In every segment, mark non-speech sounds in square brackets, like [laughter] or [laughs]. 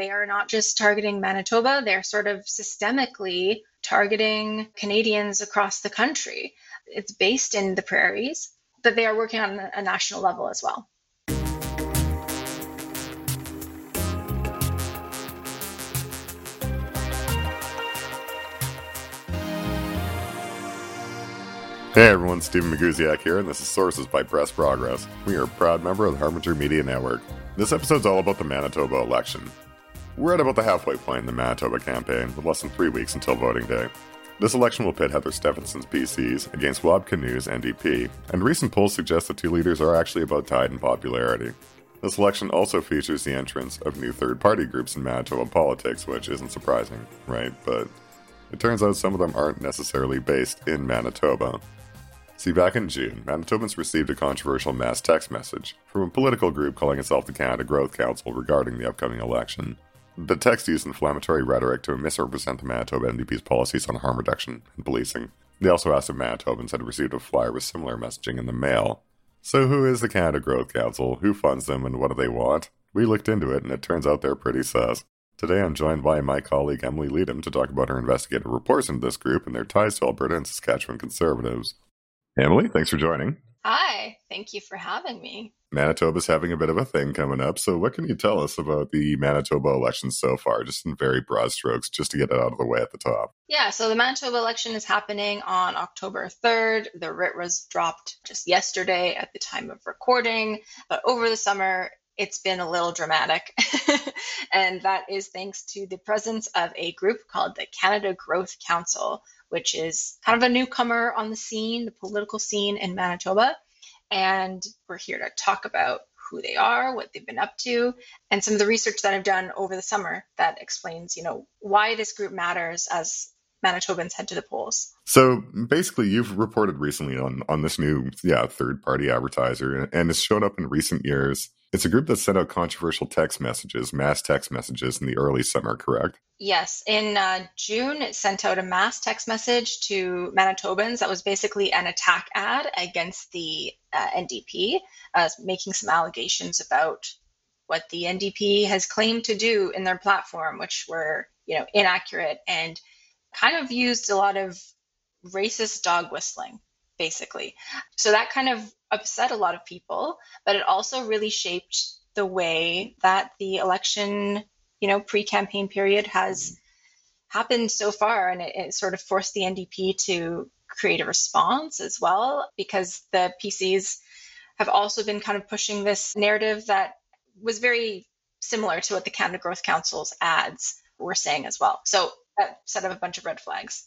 they are not just targeting Manitoba, they're sort of systemically targeting Canadians across the country. It's based in the prairies, but they are working on a national level as well. Hey everyone, Stephen Magusiak here, and this is Sources by Press Progress. We are a proud member of the Harbinger Media Network. This episode's all about the Manitoba election. We're at about the halfway point in the Manitoba campaign, with less than three weeks until voting day. This election will pit Heather Stefanson's PCs against Wab Kinew's NDP, and recent polls suggest the two leaders are actually about tied in popularity. This election also features the entrance of new third party groups in Manitoba politics, which isn't surprising, right? But it turns out some of them aren't necessarily based in Manitoba. See, back in June, Manitobans received a controversial mass text message from a political group calling itself the Canada Growth Council regarding the upcoming election. The text used inflammatory rhetoric to misrepresent the Manitoba NDP's policies on harm reduction and policing. They also asked if Manitobans had received a flyer with similar messaging in the mail. So, who is the Canada Growth Council? Who funds them and what do they want? We looked into it and it turns out they're pretty sus. Today I'm joined by my colleague Emily Leedham to talk about her investigative reports into this group and their ties to Alberta and Saskatchewan conservatives. Emily, thanks for joining. Hi, thank you for having me. Manitoba's having a bit of a thing coming up. So, what can you tell us about the Manitoba election so far, just in very broad strokes, just to get it out of the way at the top? Yeah, so the Manitoba election is happening on October 3rd. The writ was dropped just yesterday at the time of recording, but over the summer, it's been a little dramatic. [laughs] and that is thanks to the presence of a group called the Canada Growth Council, which is kind of a newcomer on the scene, the political scene in Manitoba. And we're here to talk about who they are, what they've been up to, and some of the research that I've done over the summer that explains, you know, why this group matters as Manitobans head to the polls. So basically, you've reported recently on on this new, yeah, third party advertiser, and it's shown up in recent years it's a group that sent out controversial text messages, mass text messages in the early summer, correct? Yes. In uh, June, it sent out a mass text message to Manitobans that was basically an attack ad against the uh, NDP, uh, making some allegations about what the NDP has claimed to do in their platform, which were, you know, inaccurate and kind of used a lot of racist dog whistling basically. So that kind of upset a lot of people, but it also really shaped the way that the election, you know, pre-campaign period has happened so far, and it, it sort of forced the NDP to create a response as well, because the PCs have also been kind of pushing this narrative that was very similar to what the Canada Growth Council's ads were saying as well. So that set up a bunch of red flags.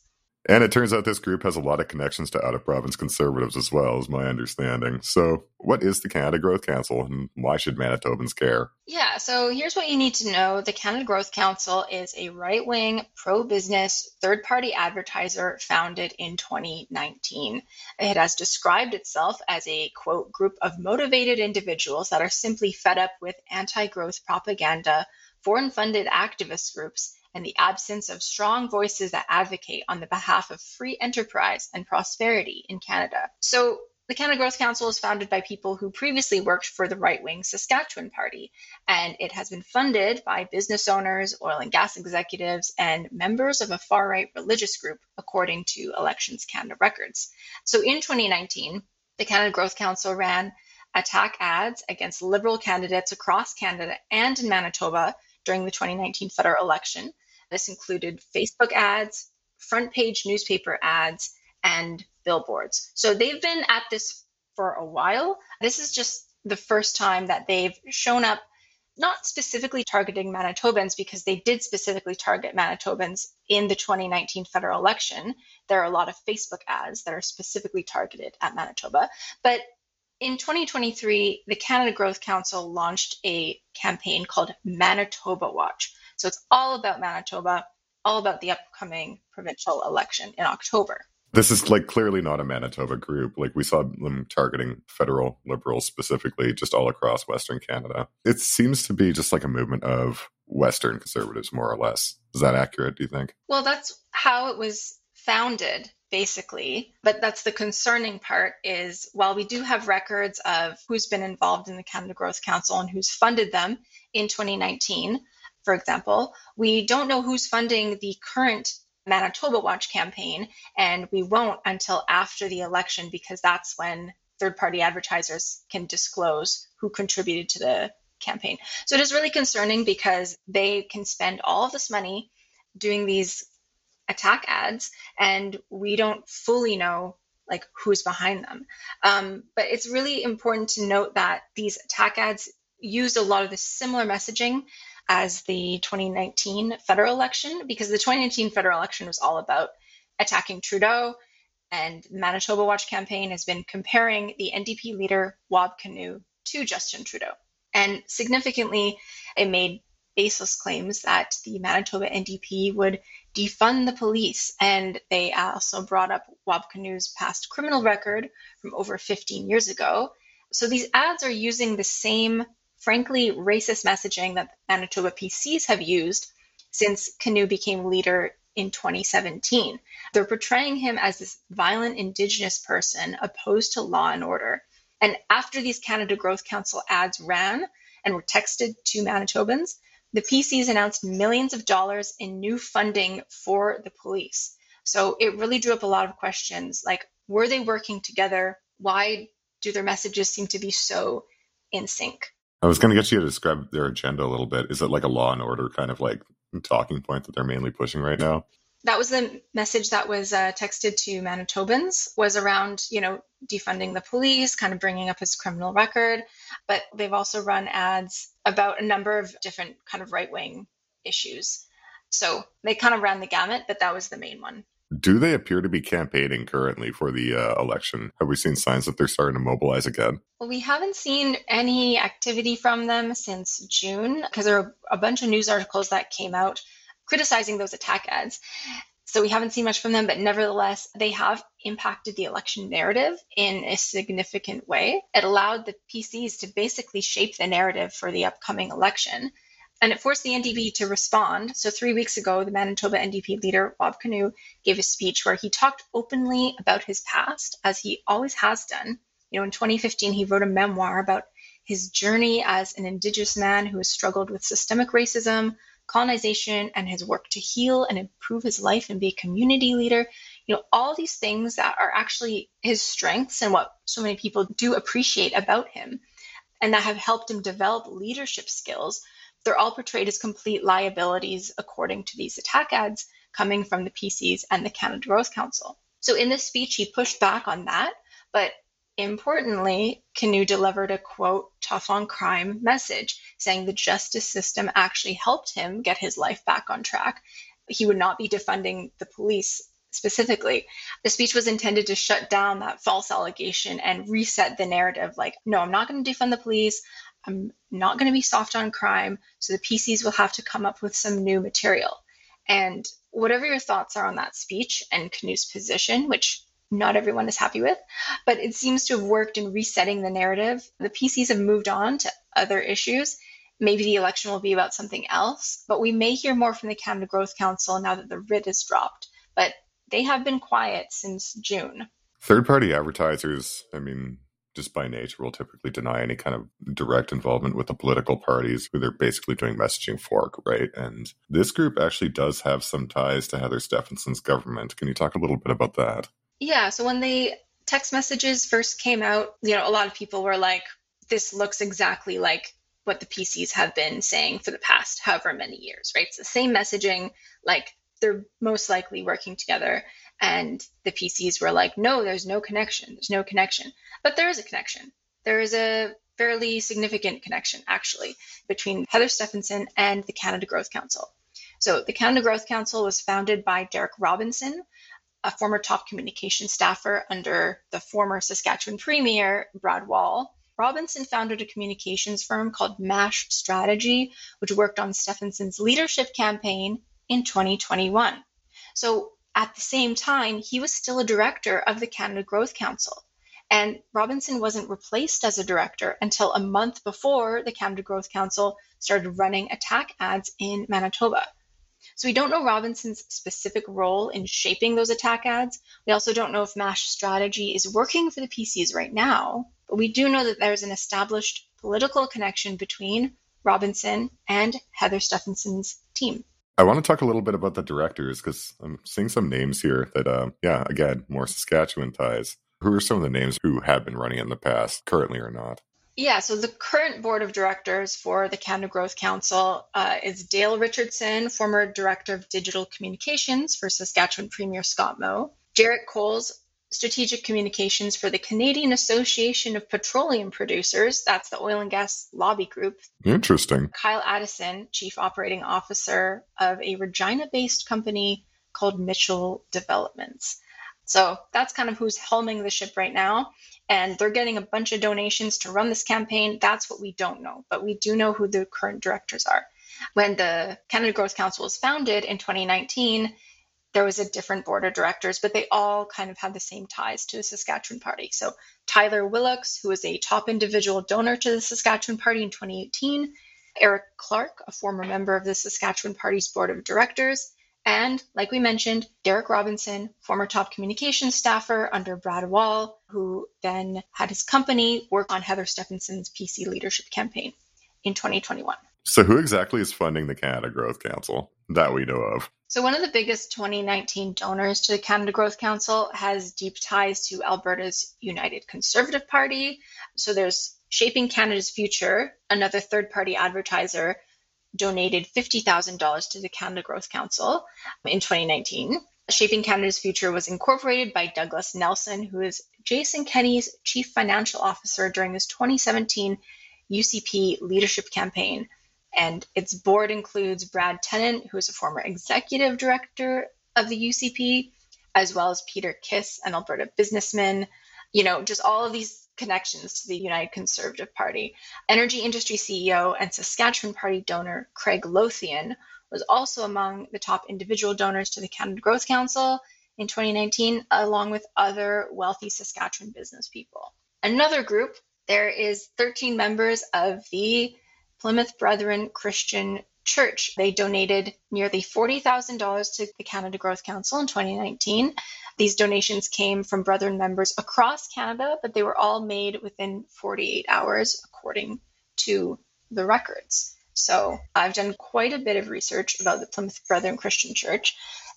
And it turns out this group has a lot of connections to out of province conservatives as well, is my understanding. So, what is the Canada Growth Council and why should Manitobans care? Yeah, so here's what you need to know the Canada Growth Council is a right wing, pro business, third party advertiser founded in 2019. It has described itself as a quote, group of motivated individuals that are simply fed up with anti growth propaganda, foreign funded activist groups and the absence of strong voices that advocate on the behalf of free enterprise and prosperity in Canada. So, the Canada Growth Council is founded by people who previously worked for the right wing Saskatchewan Party, and it has been funded by business owners, oil and gas executives, and members of a far right religious group, according to Elections Canada records. So in 2019, the Canada Growth Council ran attack ads against Liberal candidates across Canada and in Manitoba during the 2019 federal election this included Facebook ads, front page newspaper ads, and billboards. So they've been at this for a while. This is just the first time that they've shown up not specifically targeting Manitobans because they did specifically target Manitobans in the 2019 federal election. There are a lot of Facebook ads that are specifically targeted at Manitoba. But in 2023, the Canada Growth Council launched a campaign called Manitoba Watch. So it's all about Manitoba, all about the upcoming provincial election in October. This is like clearly not a Manitoba group. Like we saw them targeting federal liberals specifically just all across Western Canada. It seems to be just like a movement of Western conservatives, more or less. Is that accurate, do you think? Well, that's how it was founded basically but that's the concerning part is while we do have records of who's been involved in the canada growth council and who's funded them in 2019 for example, we don't know who's funding the current Manitoba Watch campaign, and we won't until after the election because that's when third party advertisers can disclose who contributed to the campaign. So it is really concerning because they can spend all of this money doing these attack ads and we don't fully know like who's behind them. Um, but it's really important to note that these attack ads used a lot of the similar messaging as the 2019 federal election because the 2019 federal election was all about attacking Trudeau and Manitoba Watch campaign has been comparing the NDP leader Wab Kinew to Justin Trudeau. And significantly, it made baseless claims that the Manitoba NDP would defund the police. And they also brought up Wab Kinew's past criminal record from over 15 years ago. So these ads are using the same, frankly, racist messaging that Manitoba PCs have used since Kinew became leader in 2017. They're portraying him as this violent Indigenous person opposed to law and order. And after these Canada Growth Council ads ran and were texted to Manitobans, the PCs announced millions of dollars in new funding for the police. So it really drew up a lot of questions like, were they working together? Why do their messages seem to be so in sync? I was going to get you to describe their agenda a little bit. Is it like a law and order kind of like talking point that they're mainly pushing right now? that was the message that was uh, texted to Manitobans was around, you know, defunding the police, kind of bringing up his criminal record. But they've also run ads about a number of different kind of right wing issues. So they kind of ran the gamut, but that was the main one. Do they appear to be campaigning currently for the uh, election? Have we seen signs that they're starting to mobilize again? Well, we haven't seen any activity from them since June because there are a bunch of news articles that came out criticizing those attack ads. So we haven't seen much from them, but nevertheless, they have impacted the election narrative in a significant way. It allowed the PCs to basically shape the narrative for the upcoming election. And it forced the NDP to respond. So, three weeks ago, the Manitoba NDP leader, Wab Kinew, gave a speech where he talked openly about his past, as he always has done. You know, in 2015, he wrote a memoir about his journey as an Indigenous man who has struggled with systemic racism, colonization and his work to heal and improve his life and be a community leader you know all these things that are actually his strengths and what so many people do appreciate about him and that have helped him develop leadership skills they're all portrayed as complete liabilities according to these attack ads coming from the PCs and the Canada Growth Council. So in this speech, he pushed back on that, but Importantly, Kinew delivered a quote, tough on crime message, saying the justice system actually helped him get his life back on track. He would not be defunding the police specifically. The speech was intended to shut down that false allegation and reset the narrative like, no, I'm not going to defund the police. I'm not going to be soft on crime. So the PCs will have to come up with some new material. And whatever your thoughts are on that speech and Kinew's position, which not everyone is happy with, but it seems to have worked in resetting the narrative. The PCs have moved on to other issues. Maybe the election will be about something else, but we may hear more from the Canada Growth Council now that the writ is dropped. But they have been quiet since June. Third party advertisers, I mean, just by nature will typically deny any kind of direct involvement with the political parties who they're basically doing messaging for, right? And this group actually does have some ties to Heather Stefanson's government. Can you talk a little bit about that? Yeah. So when the text messages first came out, you know, a lot of people were like, this looks exactly like what the PCs have been saying for the past however many years, right? It's the same messaging, like they're most likely working together. And the PCs were like, no, there's no connection. There's no connection. But there is a connection. There is a fairly significant connection, actually, between Heather Stefanson and the Canada Growth Council. So the Canada Growth Council was founded by Derek Robinson, a former top communication staffer under the former Saskatchewan Premier, Brad Wall. Robinson founded a communications firm called MASH Strategy, which worked on Stefanson's leadership campaign in 2021. So at the same time, he was still a director of the Canada Growth Council. And Robinson wasn't replaced as a director until a month before the Canada Growth Council started running attack ads in Manitoba. So we don't know Robinson's specific role in shaping those attack ads. We also don't know if MASH strategy is working for the PCs right now, but we do know that there's an established political connection between Robinson, and Heather Stefanson's team. I want to talk a little bit about the directors because I'm seeing some names here that, uh, yeah, again, more Saskatchewan ties. Who are some of the names who have been running in the past, currently or not? Yeah, so the current board of directors for the Canada Growth Council uh, is Dale Richardson, former director of digital communications for Saskatchewan Premier Scott Moe, Derek Coles, strategic communications for the Canadian Association of Petroleum Producers. That's the oil and gas lobby group. Interesting. Kyle Addison, chief operating officer of a Regina based company called Mitchell Developments. So that's kind of who's helming the ship right now. And they're getting a bunch of donations to run this campaign. That's what we don't know, but we do know who the current directors are. When the Canada Growth Council was founded in 2019, there was a different board of directors, but they all kind of had the same ties to the Saskatchewan Party. So Tyler Willocks, who was a top individual donor to the Saskatchewan Party in 2018, Eric Clark, a former member of the Saskatchewan Party's board of directors, and like we mentioned, Derek Robinson, former top communications staffer under Brad Wall, who then had his company work on Heather Stefanson's PC leadership campaign in 2021. So, who exactly is funding the Canada Growth Council that we know of? So, one of the biggest 2019 donors to the Canada Growth Council has deep ties to Alberta's United Conservative Party. So, there's Shaping Canada's Future, another third party advertiser, donated $50,000 to the Canada Growth Council in 2019. Shaping Canada's Future was incorporated by Douglas Nelson, who is Jason Kenney's chief financial officer during his 2017 UCP leadership campaign. And its board includes Brad Tennant, who is a former executive director of the UCP, as well as Peter Kiss, an Alberta businessman. You know, just all of these connections to the United Conservative Party. Energy industry CEO and Saskatchewan Party donor Craig Lothian was also among the top individual donors to the Canada Growth Council in 2019, along with other wealthy Saskatchewan business people. Another group, there is 13 members of the Plymouth Brethren Christian Church. They donated nearly $40,000 to the Canada Growth Council in 2019. These donations came from Brethren members across Canada, but they were all made within 48 hours, according to the records. So I've done quite a bit of research about the Plymouth Brethren Christian Church.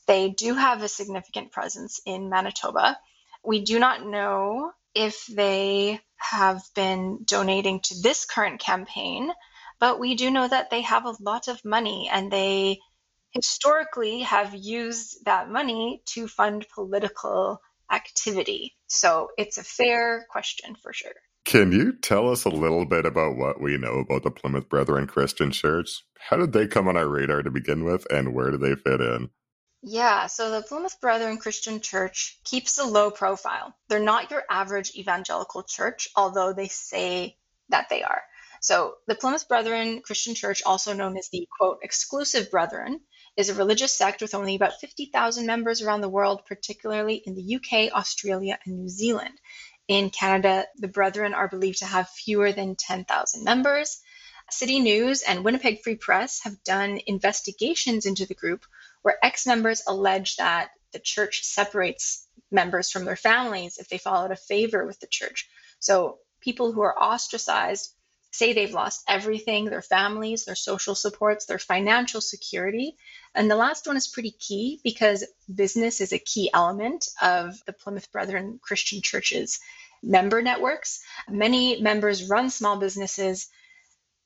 They do have a significant presence in Manitoba. We do not know if they have been donating to this current campaign, but we do know that they have a lot of money and they historically have used that money to fund political activity. So it's a fair question for sure. Can you tell us a little bit about what we know about the Plymouth Brethren Christian Church? How did they come on our radar to begin with, and where do they fit in? Yeah, so the Plymouth Brethren Christian Church keeps a low profile. They're not your average evangelical church, although they say that they are. So, the Plymouth Brethren Christian Church, also known as the quote, exclusive Brethren, is a religious sect with only about 50,000 members around the world, particularly in the UK, Australia, and New Zealand. In Canada, the Brethren are believed to have fewer than 10,000 members. City News and Winnipeg Free Press have done investigations into the group where ex members allege that the church separates members from their families if they fall out of favor with the church. So people who are ostracized say they've lost everything their families, their social supports, their financial security. And the last one is pretty key because business is a key element of the Plymouth Brethren Christian Church's member networks. Many members run small businesses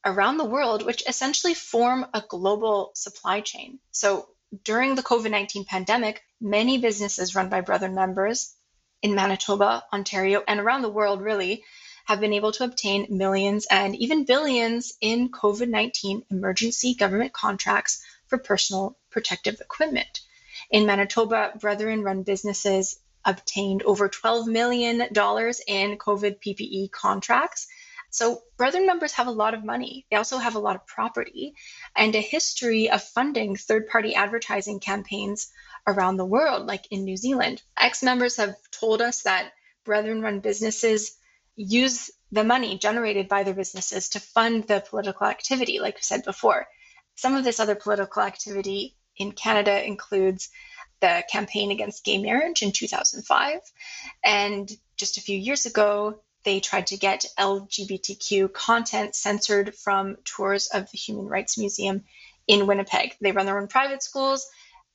around the world, which essentially form a global supply chain. So during the COVID 19 pandemic, many businesses run by Brethren members in Manitoba, Ontario, and around the world really have been able to obtain millions and even billions in COVID 19 emergency government contracts for personal protective equipment. In Manitoba, Brethren run businesses obtained over $12 million in COVID PPE contracts. So, Brethren members have a lot of money. They also have a lot of property and a history of funding third party advertising campaigns around the world, like in New Zealand. Ex members have told us that Brethren run businesses use the money generated by their businesses to fund the political activity, like we said before. Some of this other political activity in Canada includes the campaign against gay marriage in 2005. And just a few years ago, they tried to get LGBTQ content censored from tours of the Human Rights Museum in Winnipeg. They run their own private schools.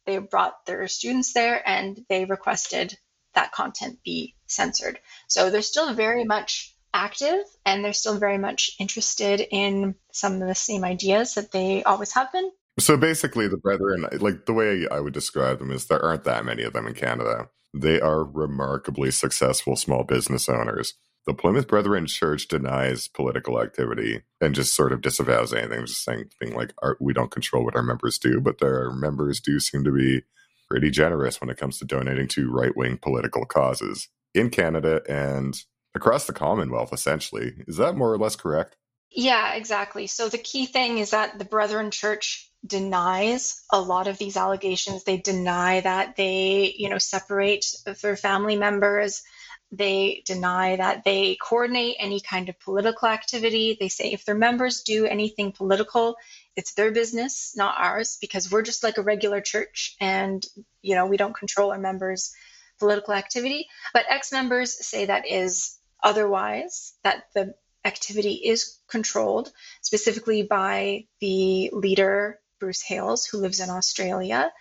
They brought their students there and they requested that content be censored. So they're still very much active and they're still very much interested in some of the same ideas that they always have been. So basically, the Brethren, like the way I would describe them is there aren't that many of them in Canada. They are remarkably successful small business owners. The Plymouth Brethren Church denies political activity and just sort of disavows anything, just saying being like our, we don't control what our members do, but their members do seem to be pretty generous when it comes to donating to right wing political causes in Canada and across the Commonwealth, essentially. Is that more or less correct? Yeah, exactly. So the key thing is that the Brethren Church denies a lot of these allegations. They deny that they, you know, separate their family members. They deny that they coordinate any kind of political activity. They say if their members do anything political, it's their business, not ours, because we're just like a regular church and, you know, we don't control our members' political activity. But ex members say that is otherwise, that the activity is controlled specifically by the leader, Bruce Hales, who lives in Australia.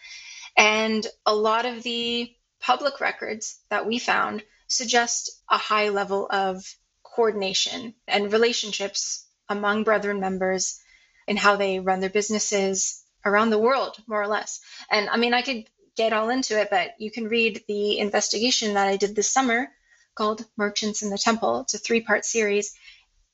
And a lot of the public records that we found suggest a high level of coordination and relationships among Brethren members in how they run their businesses around the world, more or less. And I mean, I could get all into it, but you can read the investigation that I did this summer called Merchants in the Temple. It's a three part series.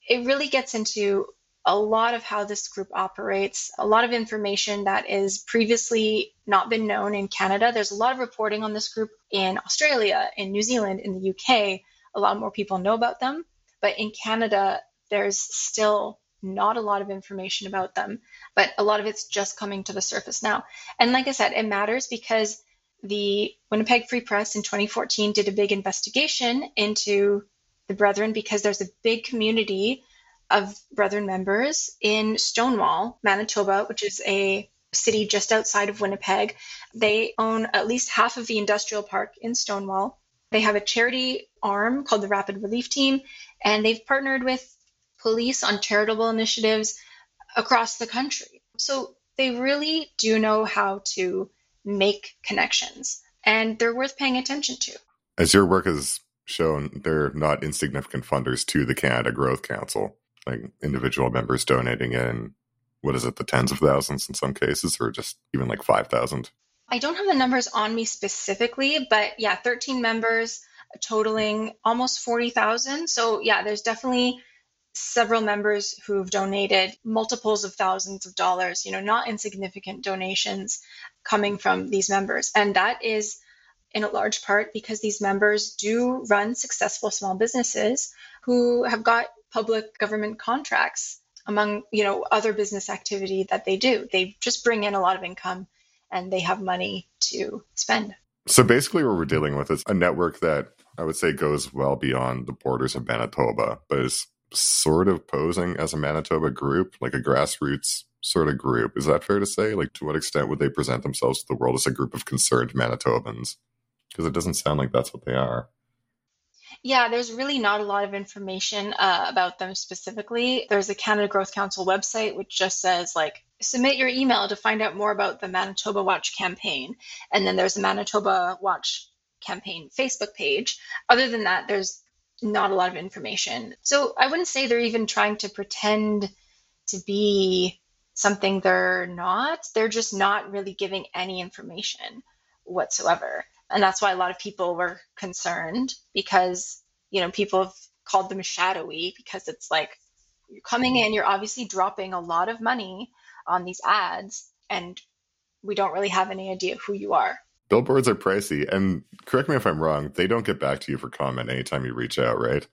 It really gets into a lot of how this group operates, a lot of information that is previously not been known in Canada. There's a lot of reporting on this group in Australia, in New Zealand, in the UK. A lot more people know about them. But in Canada, there's still not a lot of information about them, but a lot of it's just coming to the surface now. And like I said, it matters because the Winnipeg Free Press in 2014 did a big investigation into the Brethren because there's a big community of Brethren members in Stonewall, Manitoba, which is a city just outside of Winnipeg. They own at least half of the industrial park in Stonewall. They have a charity arm called the Rapid Relief Team, and they've partnered with police on charitable initiatives across the country. So they really do know how to make connections, and they're worth paying attention to. As your work has shown, they're not insignificant funders to the Canada Growth Council, like individual members donating in, what is it, the tens of thousands in some cases, or just even like 5,000? I don't have the numbers on me specifically, but yeah, 13 members totaling almost 40,000. So yeah, there's definitely several members who've donated multiples of thousands of dollars, you know, not insignificant donations coming from these members. And that is in a large part because these members do run successful small businesses who have got public government contracts among, you know, other business activity that they do. They just bring in a lot of income and they have money to spend. So basically what we're dealing with is a network that I would say goes well beyond the borders of Manitoba, but is sort of posing as a Manitoba group, like a grassroots sort of group. Is that fair to say? Like, to what extent would they present themselves to the world as a group of concerned Manitobans? Because it doesn't sound like that's what they are. Yeah, there's really not a lot of information uh, about them specifically. There's a Canada Growth Council website which just says, like, submit your email to find out more about the Manitoba Watch campaign. And then there's a Manitoba Watch campaign Facebook page. Other than that, there's not a lot of information. So I wouldn't say they're even trying to pretend to be something they're not. They're just not really giving any information whatsoever. And that's why a lot of people were concerned because, you know, people have called them shadowy because it's like you're coming in, you're obviously dropping a lot of money on these ads, and we don't really have any idea who you are billboards are pricey and correct me if i'm wrong they don't get back to you for comment anytime you reach out right?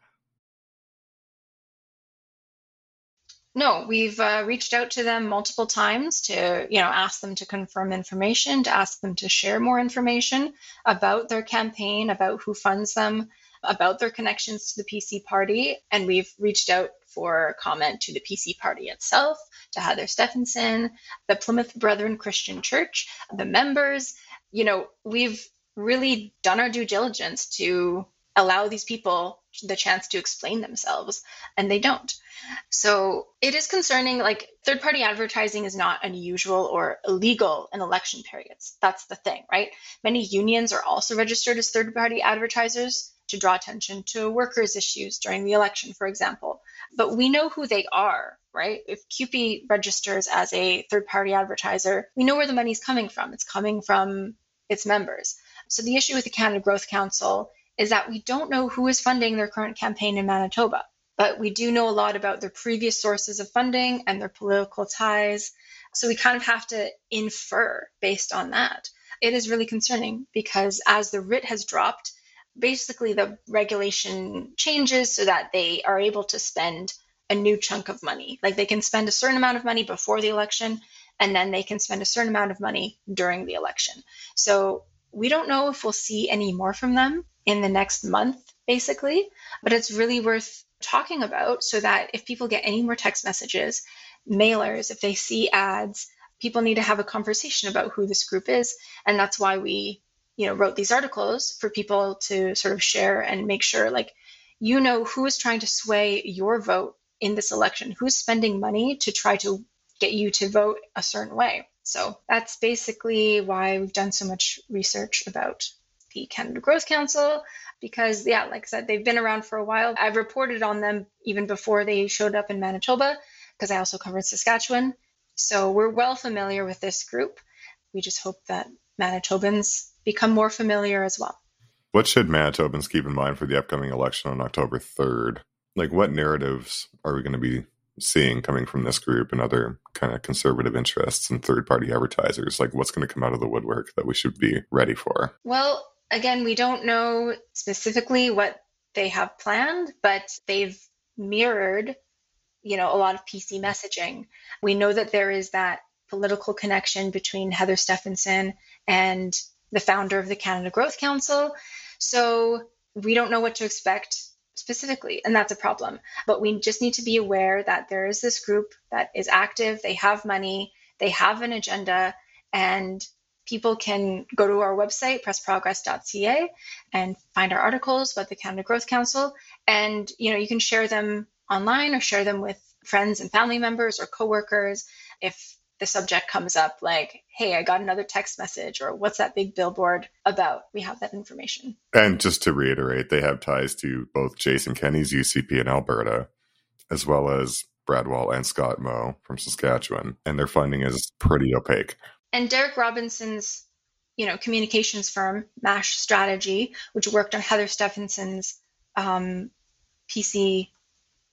No we've uh, reached out to them multiple times to you know ask them to confirm information to ask them to share more information about their campaign about who funds them about their connections to the pc party and we've reached out for comment to the pc party itself to heather stefanson the plymouth brethren christian church the members you know, we've really done our due diligence to allow these people the chance to explain themselves and they don't. So it is concerning like third party advertising is not unusual or illegal in election periods. That's the thing right? Many unions are also registered as third party advertisers to draw attention to workers issues during the election for example. But we know who they are right if CUPE registers as a third party advertiser we know where the money's coming from it's coming from its members so the issue with the canada growth council is that we don't know who is funding their current campaign in Manitoba, but we do know a lot about their previous sources of funding and their political ties. So we kind of have to infer based on that. It is really concerning because as the writ has dropped, basically the regulation changes so that they are able to spend a new chunk of money. Like they can spend a certain amount of money before the election, and then they can spend a certain amount of money during the election. So we don't know if we'll see any more from them in the next month, basically. But it's really worth talking about so that if people get any more text messages, mailers, if they see ads, people need to have a conversation about who this group is. And that's why we, you know, wrote these articles for people to sort of share and make sure like you know who is trying to sway your vote in this election, who's spending money to try to get you to vote a certain way. So that's basically why we've done so much research about the Canada Growth Council because, yeah, like I said, they've been around for a while. I've reported on them even before they showed up in Manitoba because I also covered Saskatchewan. So we're well familiar with this group. We just hope that Manitobans become more familiar as well. What should Manitobans keep in mind for the upcoming election on October 3rd? Like, what narratives are we going to be seeing coming from this group and other kind of conservative interests and third party advertisers? Like, what's going to come out of the woodwork that we should be ready for? Well, again, we don't know specifically what they have planned, but they've mirrored, you know, a lot of PC messaging. We know that there is that political connection between Heather stefanson and the founder of the Canada Growth Council. So we don't know what to expect specifically, and that's a problem. But we just need to be aware that there is this group that is active, they have money, they have an agenda, and people can go to our website, pressprogress.ca, and find our articles about the Canada Growth Council. And you know, you can share them online or share them with friends and family members or coworkers if the subject comes up like, hey, I got another text message, or what's that big billboard about? We have that information. And just to reiterate, they have ties to both Jason Kenney's UCP in Alberta, as well as Brad Wall and Scott Moe from Saskatchewan. And their funding is pretty opaque. And Derek Robinson's, you know, communications firm, MASH Strategy, which worked on Heather Stefanson's um, PC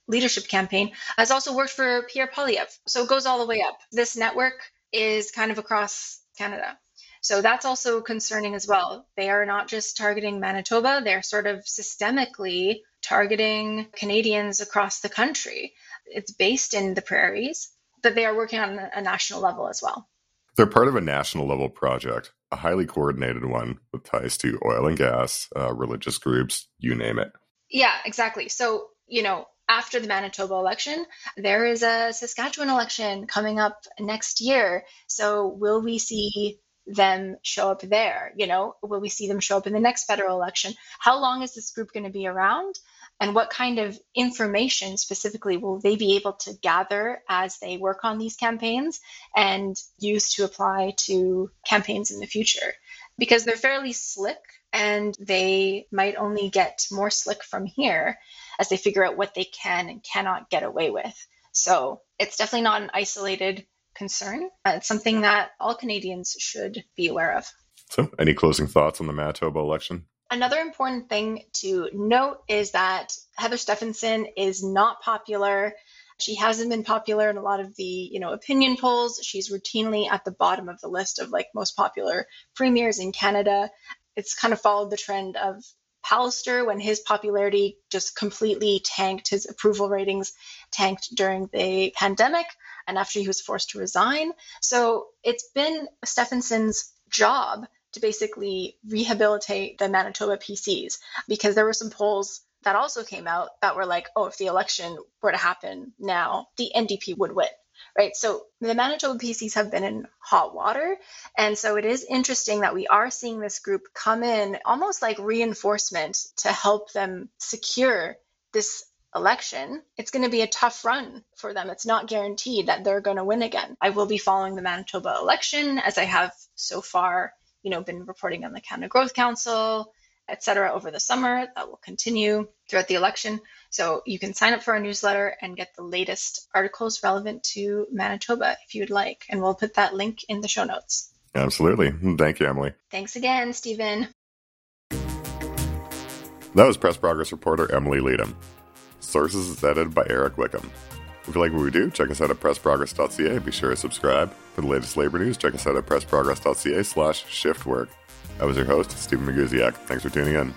leadership campaign, has also worked for Pierre Poilievre. So it goes all the way up. This network is kind of across Canada. So that's also concerning as well. They are not just targeting Manitoba, they're sort of systemically targeting Canadians across the country. It's based in the prairies, but they are working on a national level as well. They're part of a national level project, a highly coordinated one with ties to oil and gas, uh, religious groups, you name it. Yeah, exactly. So, you know, after the Manitoba election, there is a Saskatchewan election coming up next year. So, will we see them show up there? You know, will we see them show up in the next federal election? How long is this group going to be around? And what kind of information specifically will they be able to gather as they work on these campaigns and use to apply to campaigns in the future? Because they're fairly slick and they might only get more slick from here as they figure out what they can and cannot get away with. So it's definitely not an isolated concern. It's something that all Canadians should be aware of. So, any closing thoughts on the Manitoba election? Another important thing to note is that Heather Stefanson is not popular. She hasn't been popular in a lot of the, you know, opinion polls. She's routinely at the bottom of the list of like most popular premiers in Canada. It's kind of followed the trend of Pallister when his popularity just completely tanked, his approval ratings tanked during the pandemic and after he was forced to resign. So it's been Stefanson's job to basically rehabilitate the Manitoba PCs because there were some polls that also came out that were like, oh, if the election were to happen now, the NDP would win, right? So the Manitoba PCs have been in hot water. And so it is interesting that we are seeing this group come in almost like reinforcement to help them secure this election. It's going to be a tough run for them. It's not guaranteed that they're going to win again. I will be following the Manitoba election as I have so far, you know, been reporting on the Canada Growth Council, et cetera, over the summer. That will continue throughout the election. So you can sign up for our newsletter and get the latest articles relevant to Manitoba if you'd like. And we'll put that link in the show notes. Absolutely. Thank you, Emily. Thanks again, Stephen. That was Press Progress reporter Emily Leedham. Sources is edited by Eric Wickham. If you like what we do, check us out at pressprogress.ca. Be sure to subscribe. For the latest labor news, check us out at pressprogress.ca slash shiftwork. I was your host, Stephen Magusiak. Thanks for tuning in.